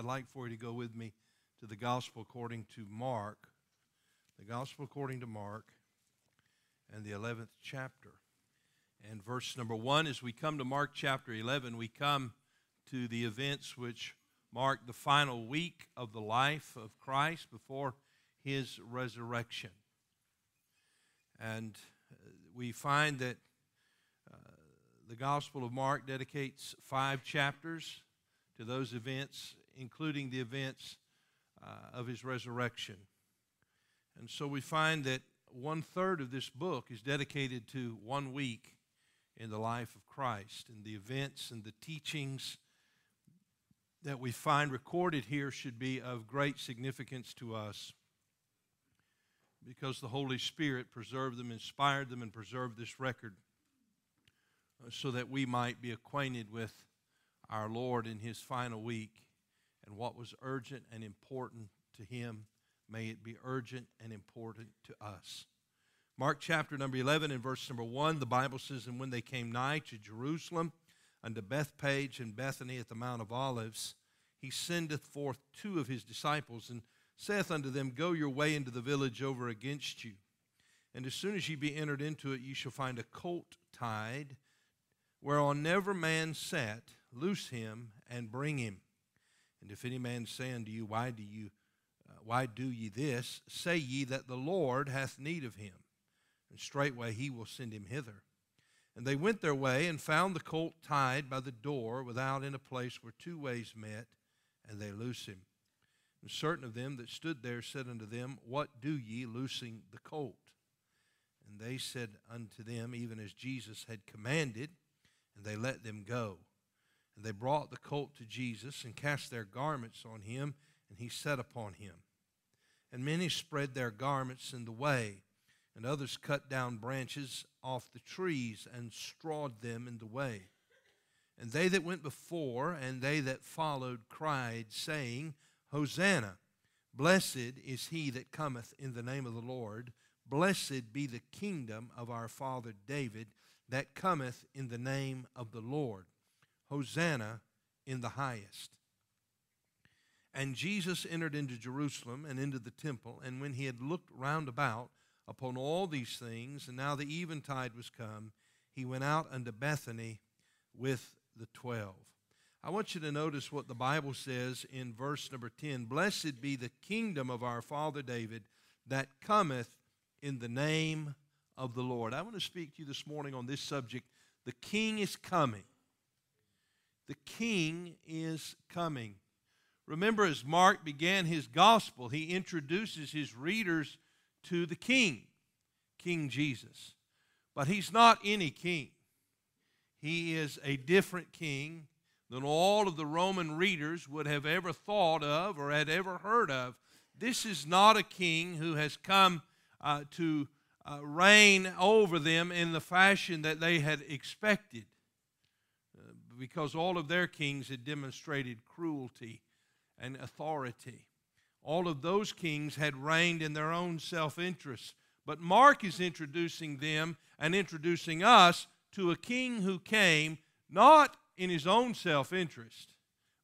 I'd like for you to go with me to the Gospel according to Mark the Gospel according to Mark and the 11th chapter. And verse number 1, as we come to Mark chapter 11, we come to the events which mark the final week of the life of Christ before his resurrection. And uh, we find that uh, the Gospel of Mark dedicates five chapters to those events, including the events uh, of his resurrection. And so we find that one third of this book is dedicated to one week in the life of Christ. And the events and the teachings that we find recorded here should be of great significance to us because the Holy Spirit preserved them, inspired them, and preserved this record uh, so that we might be acquainted with our Lord in his final week and what was urgent and important to him May it be urgent and important to us. Mark chapter number 11 and verse number 1, the Bible says, And when they came nigh to Jerusalem, unto Bethphage and Bethany at the Mount of Olives, he sendeth forth two of his disciples, and saith unto them, Go your way into the village over against you. And as soon as ye be entered into it, ye shall find a colt tied, whereon never man sat. Loose him and bring him. And if any man say unto you, Why do you uh, why do ye this? Say ye that the Lord hath need of him, and straightway he will send him hither. And they went their way and found the colt tied by the door without in a place where two ways met, and they loose him. And certain of them that stood there said unto them, What do ye loosing the colt? And they said unto them, even as Jesus had commanded, and they let them go. And they brought the colt to Jesus and cast their garments on him, and he sat upon him. And many spread their garments in the way, and others cut down branches off the trees and strawed them in the way. And they that went before and they that followed cried, saying, Hosanna! Blessed is he that cometh in the name of the Lord. Blessed be the kingdom of our father David that cometh in the name of the Lord. Hosanna in the highest. And Jesus entered into Jerusalem and into the temple, and when he had looked round about upon all these things, and now the eventide was come, he went out unto Bethany with the twelve. I want you to notice what the Bible says in verse number 10 Blessed be the kingdom of our father David that cometh in the name of the Lord. I want to speak to you this morning on this subject. The king is coming. The king is coming. Remember, as Mark began his gospel, he introduces his readers to the king, King Jesus. But he's not any king, he is a different king than all of the Roman readers would have ever thought of or had ever heard of. This is not a king who has come uh, to uh, reign over them in the fashion that they had expected, because all of their kings had demonstrated cruelty and authority. All of those kings had reigned in their own self interest. But Mark is introducing them and introducing us to a king who came not in his own self interest,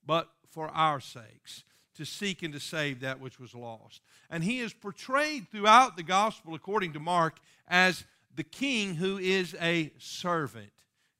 but for our sakes, to seek and to save that which was lost. And he is portrayed throughout the gospel, according to Mark, as the king who is a servant.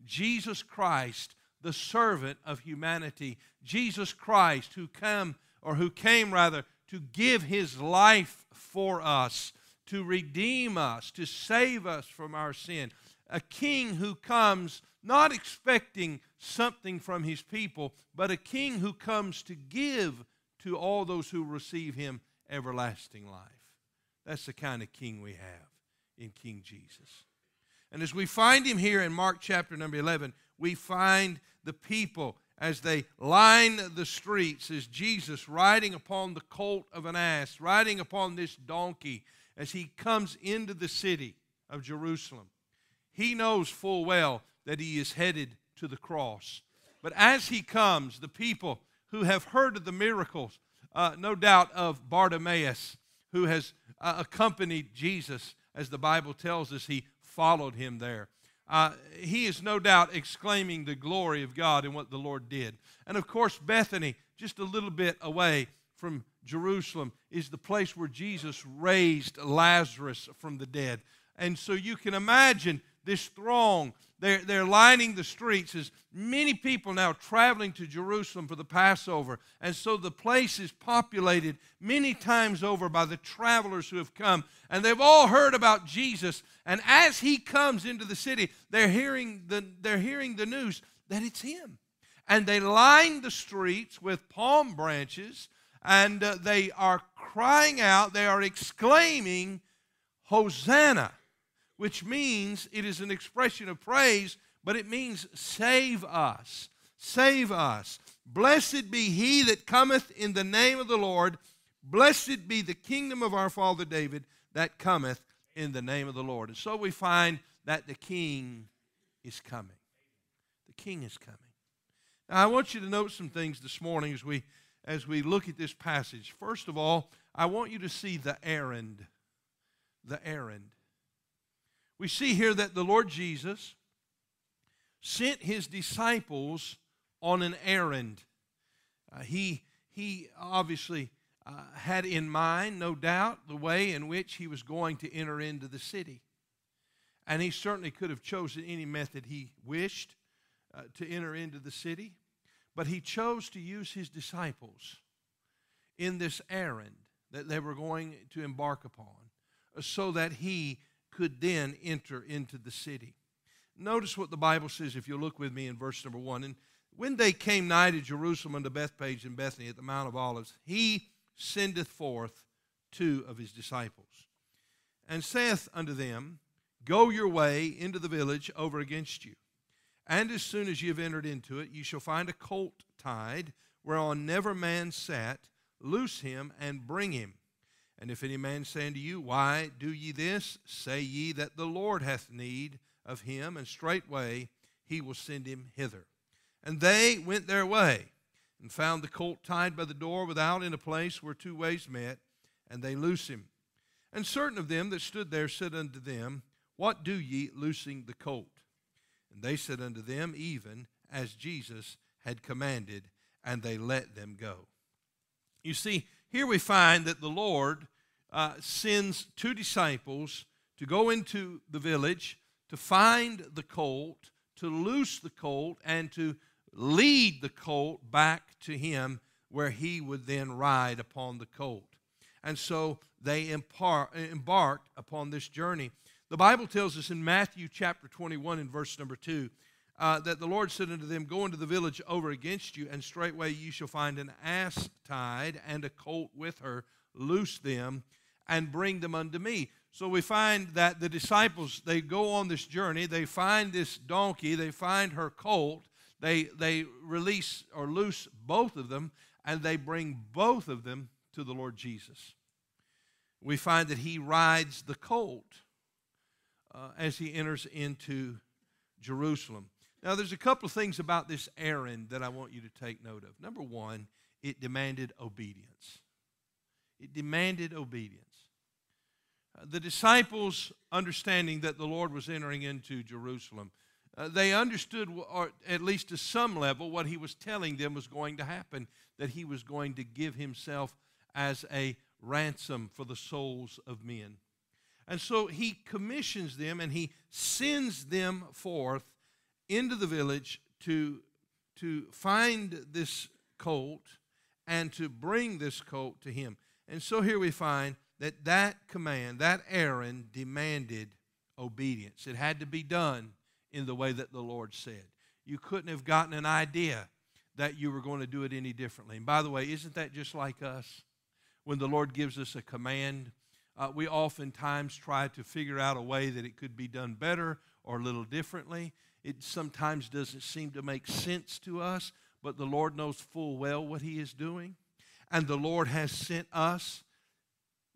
Jesus Christ the servant of humanity, Jesus Christ, who come or who came rather to give his life for us, to redeem us, to save us from our sin. A king who comes not expecting something from his people, but a king who comes to give to all those who receive him everlasting life. That's the kind of king we have in King Jesus. And as we find him here in Mark chapter number 11, we find the people as they line the streets, as Jesus riding upon the colt of an ass, riding upon this donkey, as he comes into the city of Jerusalem. He knows full well that he is headed to the cross. But as he comes, the people who have heard of the miracles, uh, no doubt of Bartimaeus, who has uh, accompanied Jesus, as the Bible tells us, he followed him there. Uh, he is no doubt exclaiming the glory of God and what the Lord did. And of course, Bethany, just a little bit away from Jerusalem, is the place where Jesus raised Lazarus from the dead. And so you can imagine this throng. They're, they're lining the streets as many people now traveling to Jerusalem for the Passover. And so the place is populated many times over by the travelers who have come. And they've all heard about Jesus. And as he comes into the city, they're hearing the, they're hearing the news that it's him. And they line the streets with palm branches and uh, they are crying out, they are exclaiming, Hosanna which means it is an expression of praise, but it means save us. Save us. Blessed be he that cometh in the name of the Lord. Blessed be the kingdom of our father David that cometh in the name of the Lord. And so we find that the king is coming. The king is coming. Now I want you to note some things this morning as we as we look at this passage. First of all, I want you to see the errand. The errand we see here that the Lord Jesus sent his disciples on an errand. Uh, he, he obviously uh, had in mind, no doubt, the way in which he was going to enter into the city. And he certainly could have chosen any method he wished uh, to enter into the city. But he chose to use his disciples in this errand that they were going to embark upon uh, so that he could then enter into the city. Notice what the Bible says if you look with me in verse number one. And when they came nigh to Jerusalem unto Bethphage and Bethany at the Mount of Olives, he sendeth forth two of his disciples, and saith unto them, Go your way into the village over against you. And as soon as ye have entered into it, ye shall find a colt tied, whereon never man sat. Loose him and bring him. And if any man say unto you, Why do ye this? Say ye that the Lord hath need of him, and straightway he will send him hither. And they went their way, and found the colt tied by the door without in a place where two ways met, and they loose him. And certain of them that stood there said unto them, What do ye loosing the colt? And they said unto them, Even as Jesus had commanded, and they let them go. You see, here we find that the Lord uh, sends two disciples to go into the village to find the colt, to loose the colt, and to lead the colt back to him where he would then ride upon the colt. And so they impar- embarked upon this journey. The Bible tells us in Matthew chapter 21 in verse number 2 uh, that the Lord said unto them, Go into the village over against you, and straightway you shall find an ass tied and a colt with her. Loose them and bring them unto me. So we find that the disciples, they go on this journey, they find this donkey, they find her colt, they, they release or loose both of them, and they bring both of them to the Lord Jesus. We find that he rides the colt uh, as he enters into Jerusalem. Now, there's a couple of things about this errand that I want you to take note of. Number one, it demanded obedience. It demanded obedience. Uh, the disciples, understanding that the Lord was entering into Jerusalem, uh, they understood, or at least to some level, what he was telling them was going to happen that he was going to give himself as a ransom for the souls of men. And so he commissions them and he sends them forth into the village to, to find this colt and to bring this colt to him. And so here we find that that command, that errand demanded obedience. It had to be done in the way that the Lord said. You couldn't have gotten an idea that you were going to do it any differently. And by the way, isn't that just like us? When the Lord gives us a command, uh, we oftentimes try to figure out a way that it could be done better or a little differently. It sometimes doesn't seem to make sense to us, but the Lord knows full well what He is doing. And the Lord has sent us,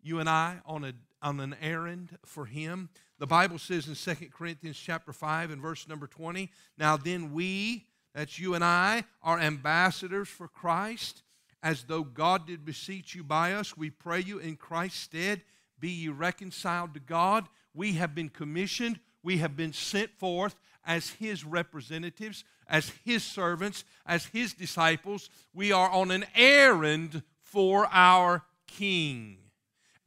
you and I, on, a, on an errand for Him. The Bible says in 2 Corinthians chapter 5 and verse number 20, Now then we, that's you and I, are ambassadors for Christ, as though God did beseech you by us. We pray you in Christ's stead, be ye reconciled to God. We have been commissioned, we have been sent forth as His representatives, as His servants, as His disciples. We are on an errand for our King.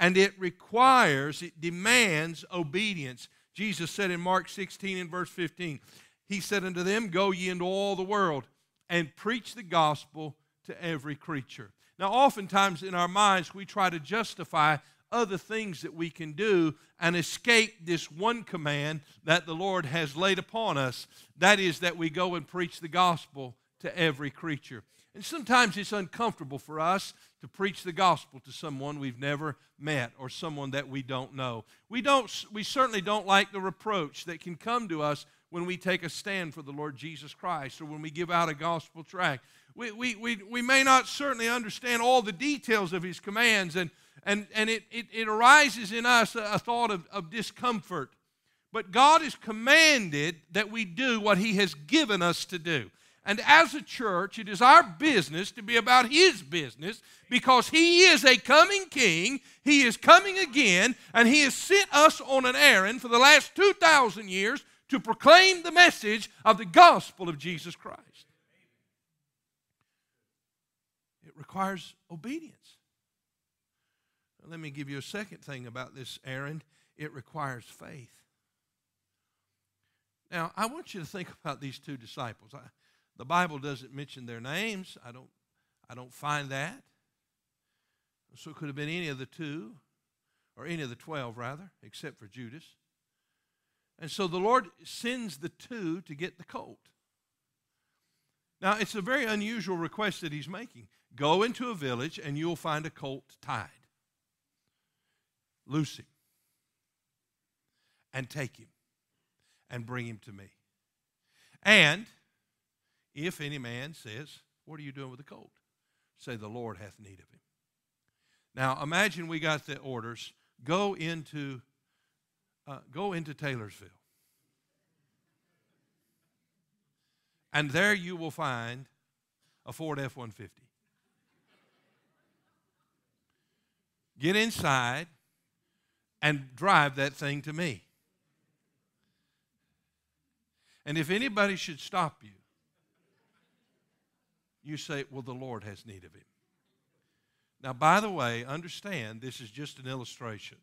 And it requires, it demands obedience. Jesus said in Mark 16 and verse 15, He said unto them, Go ye into all the world and preach the gospel to every creature. Now, oftentimes in our minds, we try to justify other things that we can do and escape this one command that the Lord has laid upon us. That is, that we go and preach the gospel to every creature. And sometimes it's uncomfortable for us to preach the gospel to someone we've never met or someone that we don't know. We, don't, we certainly don't like the reproach that can come to us when we take a stand for the Lord Jesus Christ or when we give out a gospel tract. We, we, we, we may not certainly understand all the details of his commands, and, and, and it, it, it arises in us a, a thought of, of discomfort. But God has commanded that we do what he has given us to do. And as a church, it is our business to be about His business because He is a coming King. He is coming again, and He has sent us on an errand for the last 2,000 years to proclaim the message of the gospel of Jesus Christ. It requires obedience. Let me give you a second thing about this errand it requires faith. Now, I want you to think about these two disciples. I, the Bible doesn't mention their names. I don't, I don't find that. So it could have been any of the two, or any of the twelve, rather, except for Judas. And so the Lord sends the two to get the colt. Now, it's a very unusual request that he's making. Go into a village and you'll find a colt tied. Loose him and take him and bring him to me. And if any man says, What are you doing with the colt? Say, The Lord hath need of him. Now imagine we got the orders go into uh, go into Taylorsville. And there you will find a Ford F 150. Get inside and drive that thing to me. And if anybody should stop you, you say, Well, the Lord has need of him. Now, by the way, understand this is just an illustration.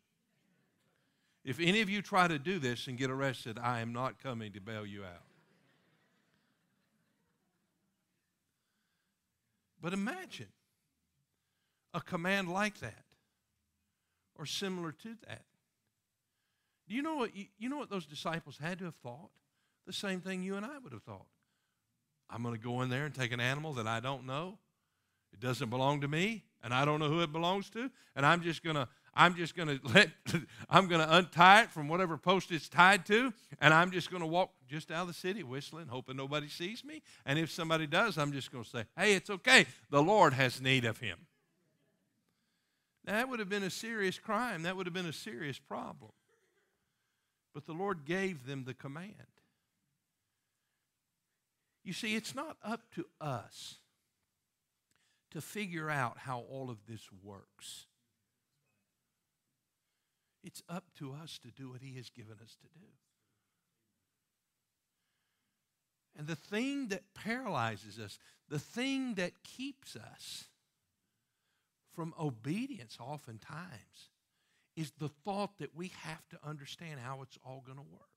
If any of you try to do this and get arrested, I am not coming to bail you out. But imagine a command like that or similar to that. Do you know what you know what those disciples had to have thought? The same thing you and I would have thought. I'm going to go in there and take an animal that I don't know. It doesn't belong to me, and I don't know who it belongs to, and I'm just going to I'm just going to let, I'm going to untie it from whatever post it's tied to, and I'm just going to walk just out of the city whistling, hoping nobody sees me. And if somebody does, I'm just going to say, hey, it's okay. The Lord has need of him. Now, that would have been a serious crime. That would have been a serious problem. But the Lord gave them the command. You see, it's not up to us to figure out how all of this works. It's up to us to do what He has given us to do. And the thing that paralyzes us, the thing that keeps us from obedience oftentimes, is the thought that we have to understand how it's all going to work.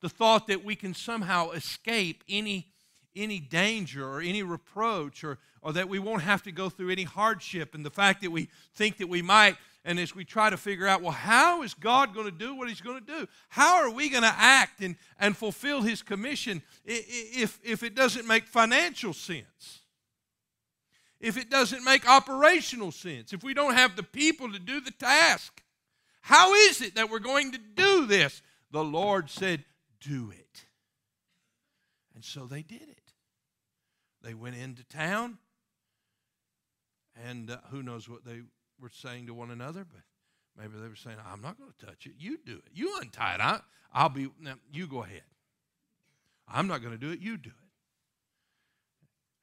The thought that we can somehow escape any, any danger or any reproach or, or that we won't have to go through any hardship, and the fact that we think that we might and as we try to figure out, well, how is God going to do what He's going to do? How are we going to act and, and fulfill His commission if, if it doesn't make financial sense? If it doesn't make operational sense? If we don't have the people to do the task? How is it that we're going to do this? The Lord said, Do it. And so they did it. They went into town, and uh, who knows what they were saying to one another, but maybe they were saying, I'm not going to touch it. You do it. You untie it. I, I'll be, now, you go ahead. I'm not going to do it. You do it.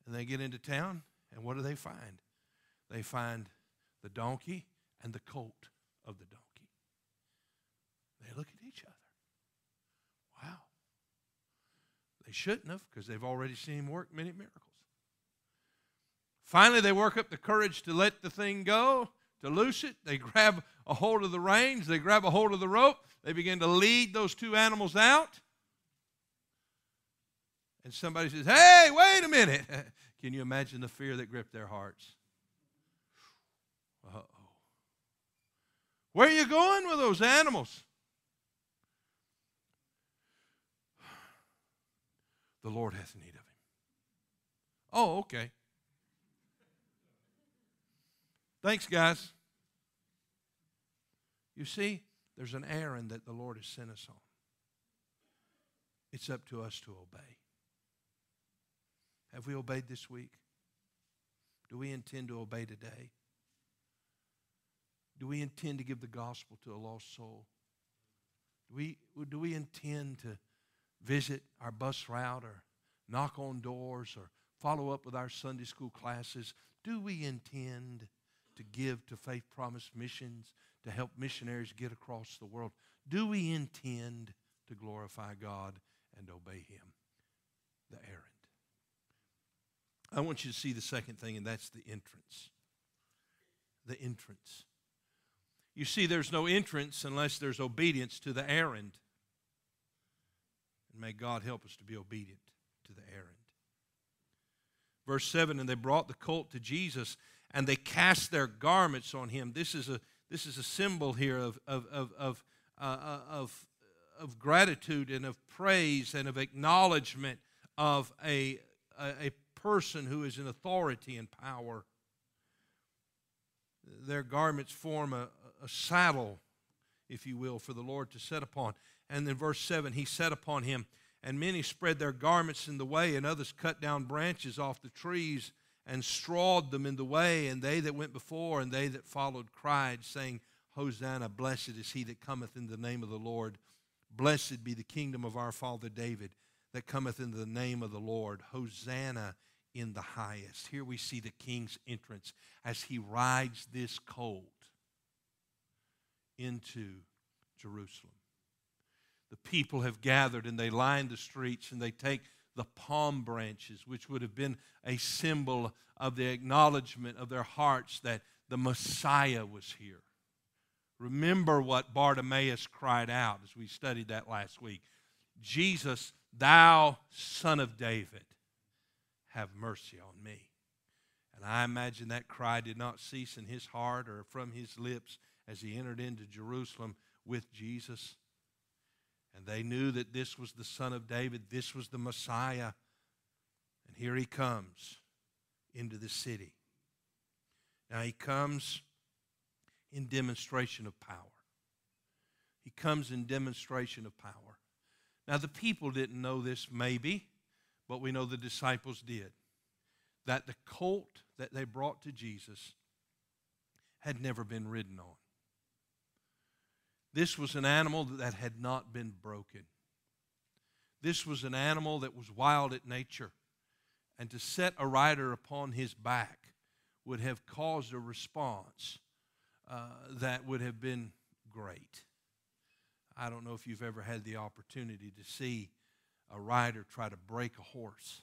And they get into town, and what do they find? They find the donkey and the colt of the donkey. They look at each other. Wow. They shouldn't have because they've already seen him work many miracles. Finally, they work up the courage to let the thing go, to loose it. They grab a hold of the reins, they grab a hold of the rope, they begin to lead those two animals out. And somebody says, Hey, wait a minute. Can you imagine the fear that gripped their hearts? Uh oh. Where are you going with those animals? The Lord hath need of him. Oh, okay. Thanks, guys. You see, there's an errand that the Lord has sent us on. It's up to us to obey. Have we obeyed this week? Do we intend to obey today? Do we intend to give the gospel to a lost soul? Do we, do we intend to visit our bus route or knock on doors or follow up with our Sunday school classes? Do we intend to give to Faith Promise Missions to help missionaries get across the world? Do we intend to glorify God and obey Him? The errand. I want you to see the second thing, and that's the entrance. The entrance. You see, there's no entrance unless there's obedience to the errand. And may God help us to be obedient to the errand. Verse 7 And they brought the colt to Jesus, and they cast their garments on him. This is a, this is a symbol here of, of, of, of, uh, uh of, of gratitude and of praise and of acknowledgement of a, a, a person who is in authority and power. Their garments form a, a saddle, if you will, for the Lord to set upon. And then verse 7 He set upon him, and many spread their garments in the way, and others cut down branches off the trees and strawed them in the way. And they that went before and they that followed cried, saying, Hosanna, blessed is he that cometh in the name of the Lord. Blessed be the kingdom of our father David that cometh in the name of the Lord. Hosanna in the highest. Here we see the king's entrance as he rides this colt into Jerusalem. The people have gathered and they line the streets and they take the palm branches, which would have been a symbol of the acknowledgement of their hearts that the Messiah was here. Remember what Bartimaeus cried out as we studied that last week Jesus, thou son of David have mercy on me. And I imagine that cry did not cease in his heart or from his lips as he entered into Jerusalem with Jesus. And they knew that this was the Son of David, this was the Messiah. And here he comes into the city. Now he comes in demonstration of power. He comes in demonstration of power. Now, the people didn't know this, maybe but we know the disciples did. That the colt that they brought to Jesus had never been ridden on. This was an animal that had not been broken. This was an animal that was wild at nature. And to set a rider upon his back would have caused a response uh, that would have been great. I don't know if you've ever had the opportunity to see a rider try to break a horse.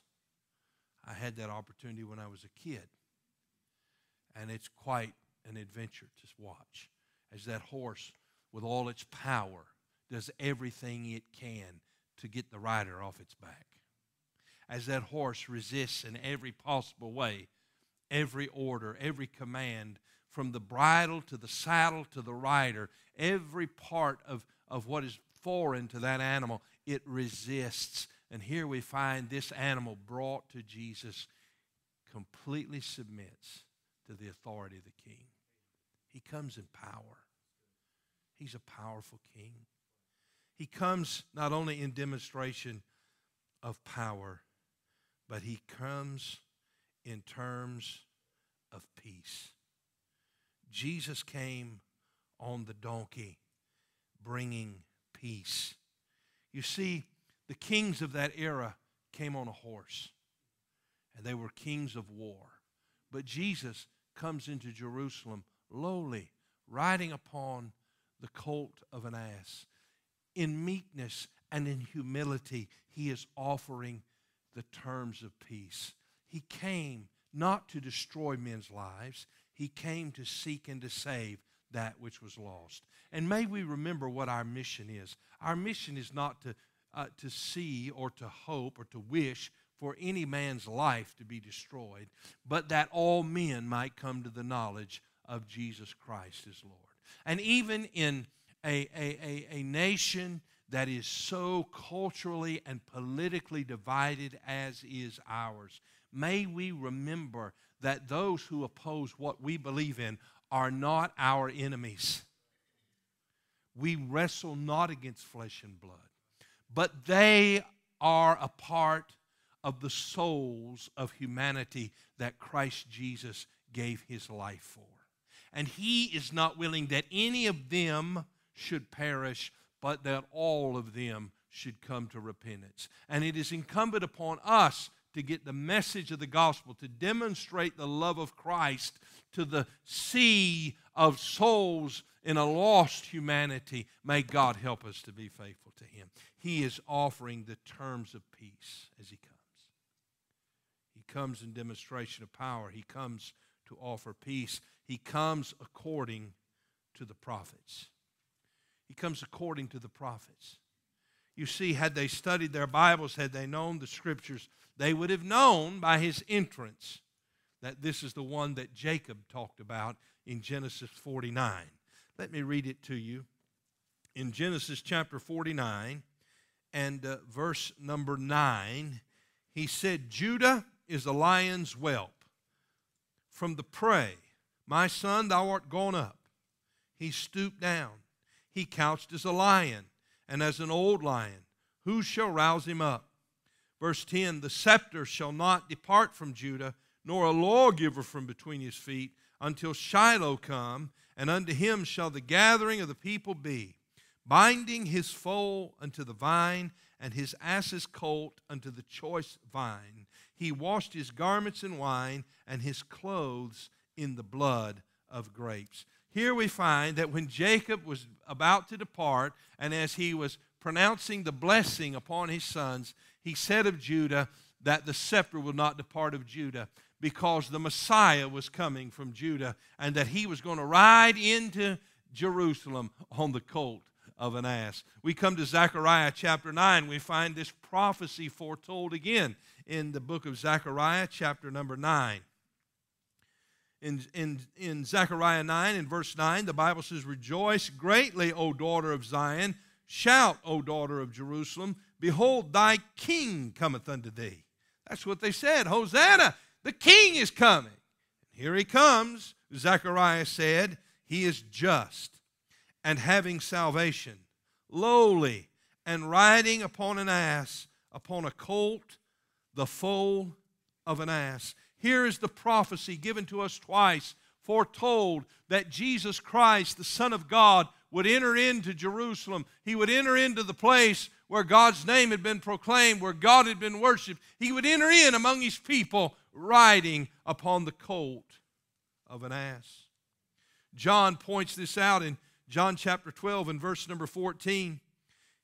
I had that opportunity when I was a kid. And it's quite an adventure to watch as that horse, with all its power, does everything it can to get the rider off its back. As that horse resists in every possible way, every order, every command, from the bridle to the saddle to the rider, every part of, of what is foreign to that animal, it resists. And here we find this animal brought to Jesus completely submits to the authority of the king. He comes in power. He's a powerful king. He comes not only in demonstration of power, but he comes in terms of peace. Jesus came on the donkey bringing peace. You see, the kings of that era came on a horse, and they were kings of war. But Jesus comes into Jerusalem lowly, riding upon the colt of an ass. In meekness and in humility, he is offering the terms of peace. He came not to destroy men's lives, he came to seek and to save that which was lost. And may we remember what our mission is. Our mission is not to, uh, to see or to hope or to wish for any man's life to be destroyed, but that all men might come to the knowledge of Jesus Christ as Lord. And even in a, a, a, a nation that is so culturally and politically divided as is ours, may we remember that those who oppose what we believe in are not our enemies. We wrestle not against flesh and blood, but they are a part of the souls of humanity that Christ Jesus gave his life for. And he is not willing that any of them should perish, but that all of them should come to repentance. And it is incumbent upon us to get the message of the gospel, to demonstrate the love of Christ to the sea of souls in a lost humanity. May God help us to be faithful to Him. He is offering the terms of peace as He comes. He comes in demonstration of power, He comes to offer peace. He comes according to the prophets. He comes according to the prophets. You see, had they studied their Bibles, had they known the scriptures, they would have known by his entrance that this is the one that Jacob talked about in Genesis 49. Let me read it to you. In Genesis chapter 49 and uh, verse number 9, he said, Judah is a lion's whelp. From the prey, my son, thou art gone up. He stooped down. He couched as a lion and as an old lion. Who shall rouse him up? Verse 10 The scepter shall not depart from Judah, nor a lawgiver from between his feet, until Shiloh come, and unto him shall the gathering of the people be, binding his foal unto the vine, and his ass's colt unto the choice vine. He washed his garments in wine, and his clothes in the blood of grapes. Here we find that when Jacob was about to depart, and as he was pronouncing the blessing upon his sons, he said of Judah that the scepter will not depart of Judah because the Messiah was coming from Judah and that he was going to ride into Jerusalem on the colt of an ass. We come to Zechariah chapter 9. We find this prophecy foretold again in the book of Zechariah, chapter number 9. In, in, in Zechariah 9, in verse 9, the Bible says, Rejoice greatly, O daughter of Zion. Shout, O daughter of Jerusalem. Behold, thy king cometh unto thee. That's what they said. Hosanna, the king is coming. Here he comes, Zechariah said. He is just and having salvation, lowly and riding upon an ass, upon a colt, the foal of an ass. Here is the prophecy given to us twice, foretold that Jesus Christ, the Son of God, would enter into Jerusalem. He would enter into the place where God's name had been proclaimed, where God had been worshiped. He would enter in among his people riding upon the colt of an ass. John points this out in John chapter 12 and verse number 14.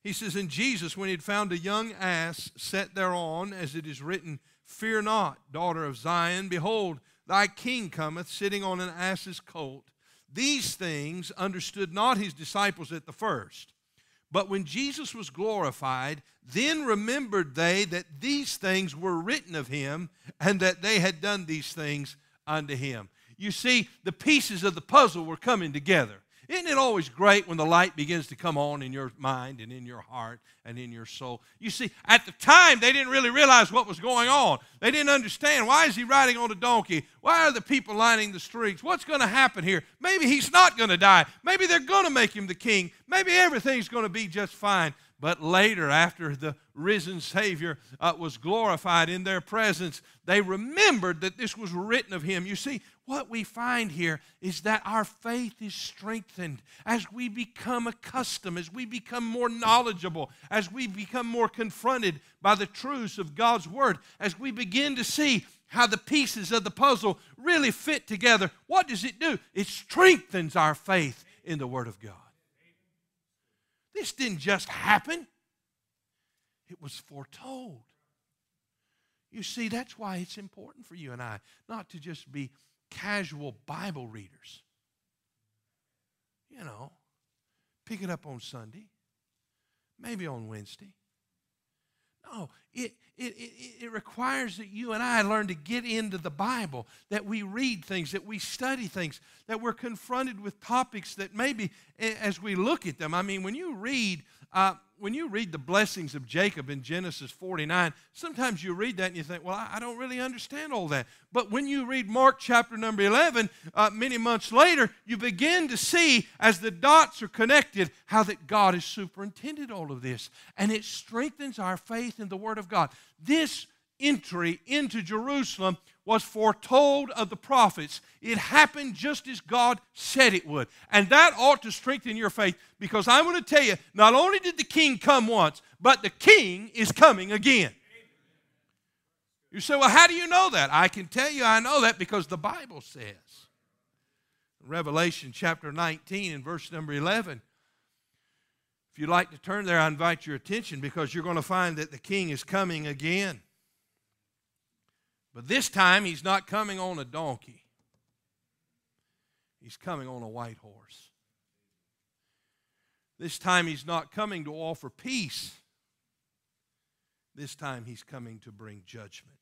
He says, And Jesus, when he had found a young ass set thereon, as it is written, Fear not, daughter of Zion, behold, thy king cometh, sitting on an ass's colt. These things understood not his disciples at the first. But when Jesus was glorified, then remembered they that these things were written of him, and that they had done these things unto him. You see, the pieces of the puzzle were coming together. Isn't it always great when the light begins to come on in your mind and in your heart and in your soul? You see, at the time, they didn't really realize what was going on. They didn't understand. Why is he riding on a donkey? Why are the people lining the streets? What's going to happen here? Maybe he's not going to die. Maybe they're going to make him the king. Maybe everything's going to be just fine. But later, after the risen Savior uh, was glorified in their presence, they remembered that this was written of him. You see, what we find here is that our faith is strengthened as we become accustomed, as we become more knowledgeable, as we become more confronted by the truths of God's Word, as we begin to see how the pieces of the puzzle really fit together. What does it do? It strengthens our faith in the Word of God. This didn't just happen, it was foretold. You see, that's why it's important for you and I not to just be casual Bible readers. You know, pick it up on Sunday, maybe on Wednesday. No, it, it, it, it, requires that you and I learn to get into the Bible, that we read things, that we study things, that we're confronted with topics that maybe as we look at them, I mean, when you read uh, when you read the blessings of Jacob in Genesis 49, sometimes you read that and you think, well, I, don't really understand all that. But when you read Mark chapter number 11, uh, many months later, you begin to see, as the dots are connected, how that God has superintended all of this. And it strengthens our faith in the Word of God. This entry into Jerusalem was foretold of the prophets. It happened just as God said it would. And that ought to strengthen your faith because I'm going to tell you not only did the king come once, but the king is coming again. You say, well, how do you know that? I can tell you I know that because the Bible says. Revelation chapter 19 and verse number 11. If you'd like to turn there, I invite your attention because you're going to find that the king is coming again. But this time, he's not coming on a donkey, he's coming on a white horse. This time, he's not coming to offer peace. This time, he's coming to bring judgment.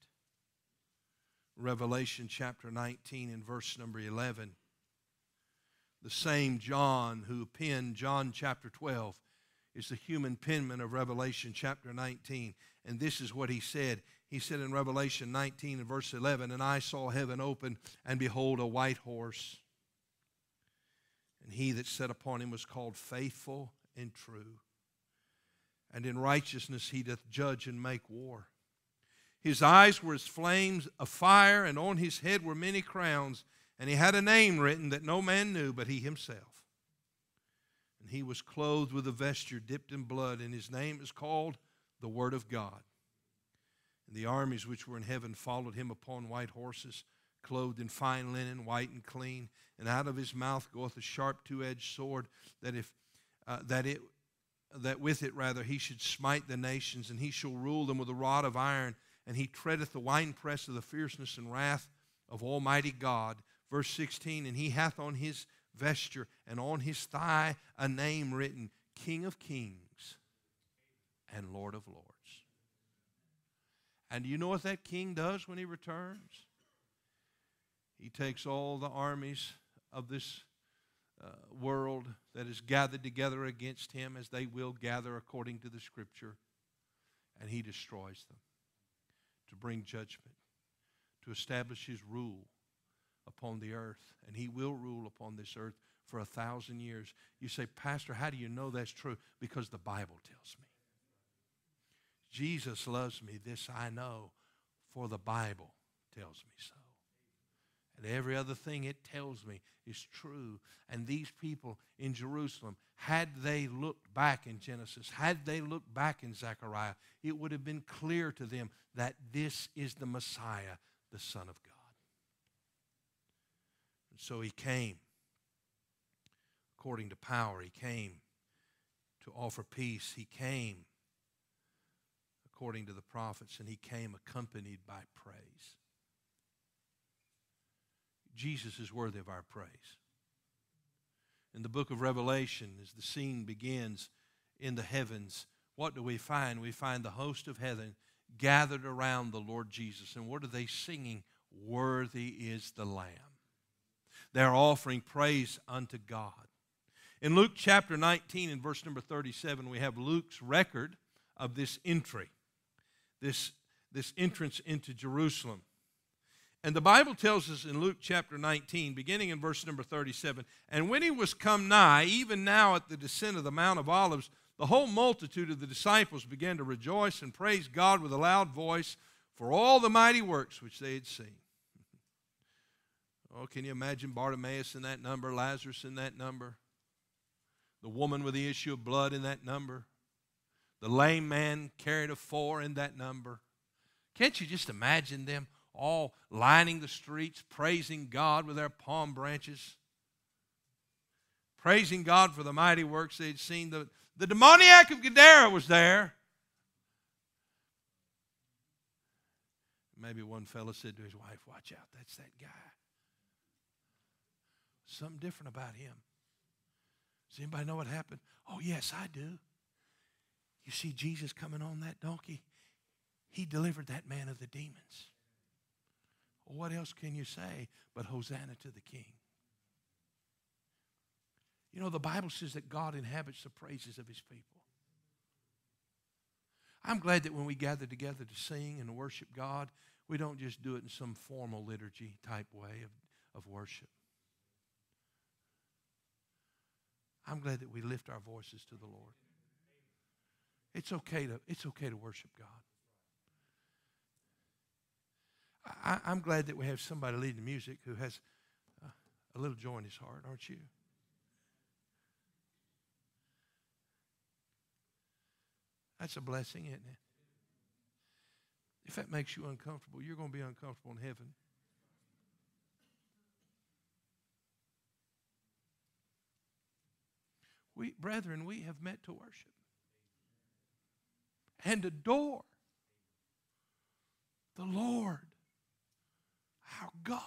Revelation chapter 19 and verse number 11. The same John who penned John chapter 12 is the human penman of Revelation chapter 19. And this is what he said he said in Revelation 19 and verse 11, And I saw heaven open, and behold, a white horse. And he that sat upon him was called faithful and true. And in righteousness he doth judge and make war. His eyes were as flames of fire, and on his head were many crowns. And he had a name written that no man knew but he himself. And he was clothed with a vesture dipped in blood, and his name is called the Word of God. And the armies which were in heaven followed him upon white horses, clothed in fine linen, white and clean. And out of his mouth goeth a sharp two-edged sword, that if uh, that it that with it rather he should smite the nations, and he shall rule them with a rod of iron, and he treadeth the winepress of the fierceness and wrath of Almighty God. Verse 16, and he hath on his vesture and on his thigh a name written, King of Kings and Lord of Lords. And do you know what that king does when he returns? He takes all the armies of this uh, world that is gathered together against him as they will gather according to the scripture, and he destroys them to bring judgment, to establish his rule upon the earth. And he will rule upon this earth for a thousand years. You say, Pastor, how do you know that's true? Because the Bible tells me. Jesus loves me, this I know, for the Bible tells me so. And every other thing it tells me is true. And these people in Jerusalem, had they looked back in Genesis, had they looked back in Zechariah, it would have been clear to them that this is the Messiah, the Son of God. And so he came according to power. He came to offer peace. He came according to the prophets, and he came accompanied by praise. Jesus is worthy of our praise. In the book of Revelation, as the scene begins in the heavens, what do we find? We find the host of heaven gathered around the Lord Jesus. And what are they singing? Worthy is the Lamb. They're offering praise unto God. In Luke chapter 19 and verse number 37, we have Luke's record of this entry this, this entrance into Jerusalem. And the Bible tells us in Luke chapter 19, beginning in verse number 37, and when he was come nigh, even now at the descent of the Mount of Olives, the whole multitude of the disciples began to rejoice and praise God with a loud voice for all the mighty works which they had seen. Oh, can you imagine Bartimaeus in that number, Lazarus in that number, the woman with the issue of blood in that number, the lame man carried a four in that number? Can't you just imagine them all lining the streets, praising God with their palm branches? Praising God for the mighty works they'd seen. The, the demoniac of Gadara was there. Maybe one fellow said to his wife, Watch out, that's that guy. Something different about him. Does anybody know what happened? Oh, yes, I do. You see Jesus coming on that donkey? He delivered that man of the demons. What else can you say but Hosanna to the King? You know, the Bible says that God inhabits the praises of his people. I'm glad that when we gather together to sing and worship God, we don't just do it in some formal liturgy type way of, of worship. I'm glad that we lift our voices to the Lord. It's okay to, it's okay to worship God. I, am glad that we have somebody leading the music who has uh, a little joy in his heart, aren't you? That's a blessing, isn't it? If that makes you uncomfortable, you're going to be uncomfortable in heaven. We, brethren, we have met to worship and adore the Lord, our God.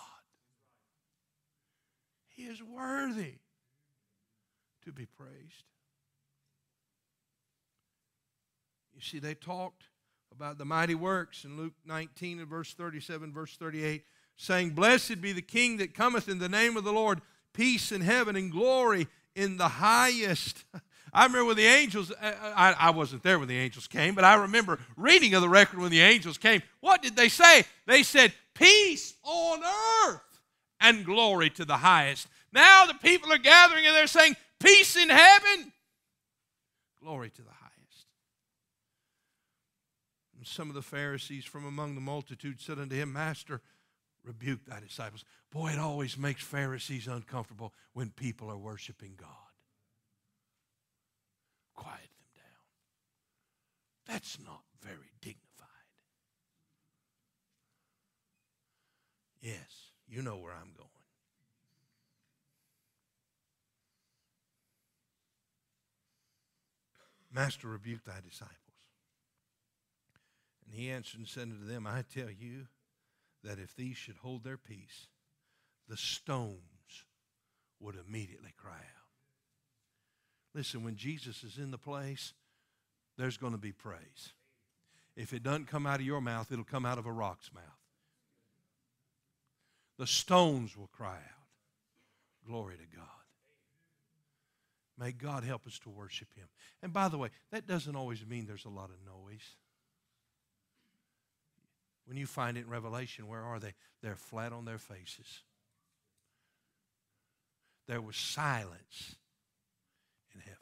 He is worthy to be praised. You see, they talked about the mighty works in Luke 19 and verse 37, verse 38, saying, Blessed be the King that cometh in the name of the Lord, peace in heaven and glory in the highest. I remember when the angels, uh, uh, I, I, wasn't there when the angels came, but I remember reading of the record when the angels came. What did they say? They said, Peace on earth and glory to the highest. Now the people are gathering and they're saying, Peace in heaven, glory to the highest. And some of the Pharisees from among the multitude said unto him, Master, rebuke thy disciples. Boy, it always makes Pharisees uncomfortable when people are worshiping God. Quiet them down. That's not very dignified. Yes, you know where I'm going. Master, rebuked thy disciples. And he answered and said unto them, I tell you that if these should hold their peace, the stones would immediately cry out. Listen, when Jesus is in the place, there's going to be praise. If it doesn't come out of your mouth, it'll come out of a rock's mouth. The stones will cry out. Glory to God. May God help us to worship Him. And by the way, that doesn't always mean there's a lot of noise. When you find it in Revelation, where are they? They're flat on their faces. There was silence in heaven.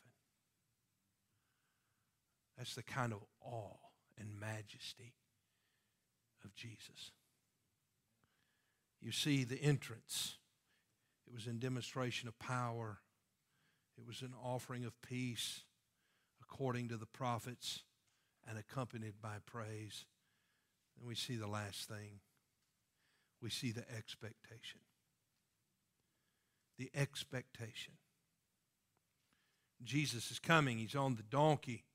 That's the kind of awe and majesty of Jesus. You see, the entrance, it was in demonstration of power, it was an offering of peace according to the prophets and accompanied by praise. And we see the last thing we see the expectation. The expectation. Jesus is coming, he's on the donkey.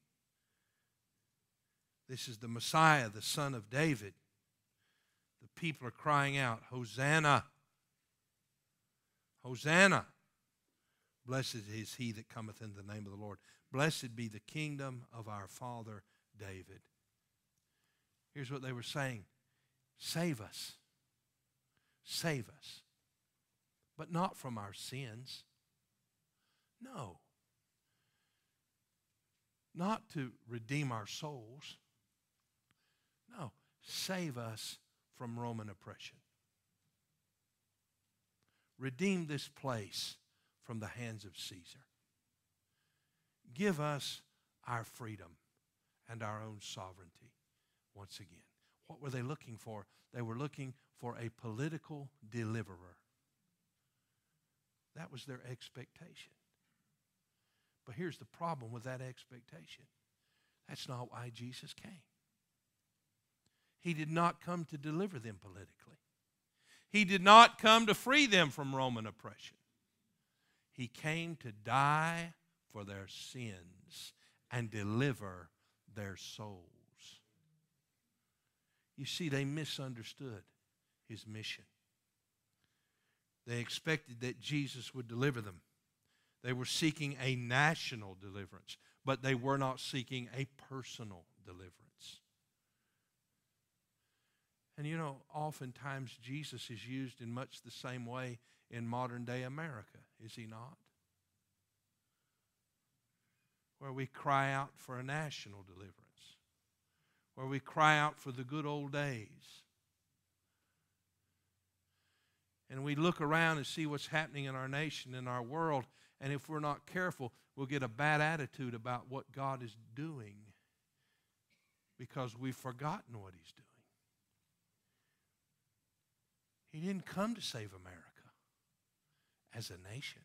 This is the Messiah, the son of David. The people are crying out, Hosanna! Hosanna! Blessed is he that cometh in the name of the Lord. Blessed be the kingdom of our father David. Here's what they were saying Save us. Save us. But not from our sins. No. Not to redeem our souls. No. Save us from Roman oppression. Redeem this place from the hands of Caesar. Give us our freedom and our own sovereignty once again. What were they looking for? They were looking for a political deliverer. That was their expectation. But here's the problem with that expectation that's not why Jesus came. He did not come to deliver them politically, He did not come to free them from Roman oppression. He came to die for their sins and deliver their souls. You see, they misunderstood his mission. They expected that Jesus would deliver them. They were seeking a national deliverance, but they were not seeking a personal deliverance. And you know, oftentimes Jesus is used in much the same way in modern day America, is he not? Where we cry out for a national deliverance, where we cry out for the good old days. And we look around and see what's happening in our nation, in our world, and if we're not careful, we'll get a bad attitude about what God is doing because we've forgotten what He's doing. He didn't come to save America as a nation,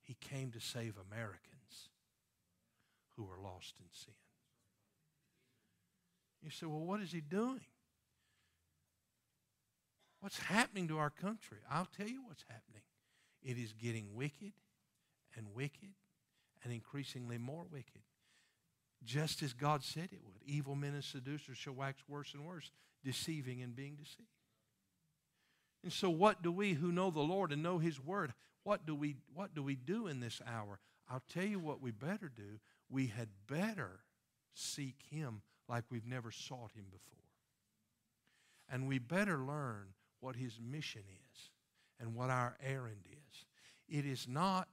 He came to save Americans who are lost in sin. You say, well, what is He doing? What's happening to our country? I'll tell you what's happening. It is getting wicked and wicked and increasingly more wicked. Just as God said it would. Evil men and seducers shall wax worse and worse, deceiving and being deceived. And so what do we who know the Lord and know his word, what do we what do we do in this hour? I'll tell you what we better do. We had better seek him like we've never sought him before. And we better learn what his mission is and what our errand is. It is not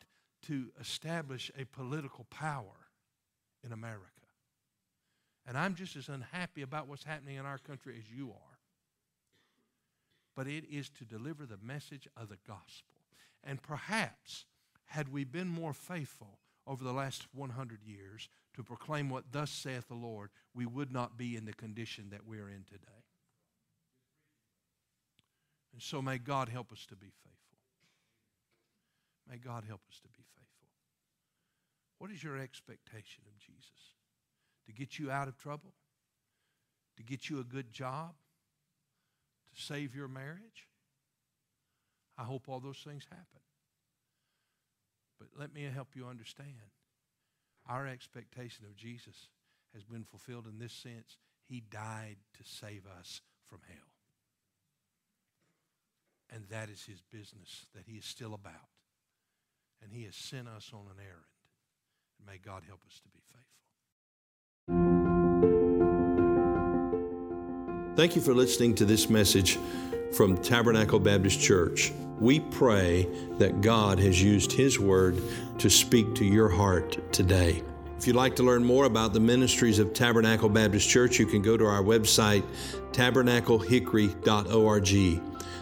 to establish a political power in America. And I'm just as unhappy about what's happening in our country as you are. But it is to deliver the message of the gospel. And perhaps, had we been more faithful over the last 100 years to proclaim what thus saith the Lord, we would not be in the condition that we are in today. And so may God help us to be faithful. May God help us to be faithful. What is your expectation of Jesus? To get you out of trouble? To get you a good job? To save your marriage? I hope all those things happen. But let me help you understand. Our expectation of Jesus has been fulfilled in this sense. He died to save us from hell. And that is his business that he is still about. And he has sent us on an errand. And may God help us to be faithful. Thank you for listening to this message from Tabernacle Baptist Church. We pray that God has used His Word to speak to your heart today. If you'd like to learn more about the ministries of Tabernacle Baptist Church, you can go to our website, tabernaclehickory.org.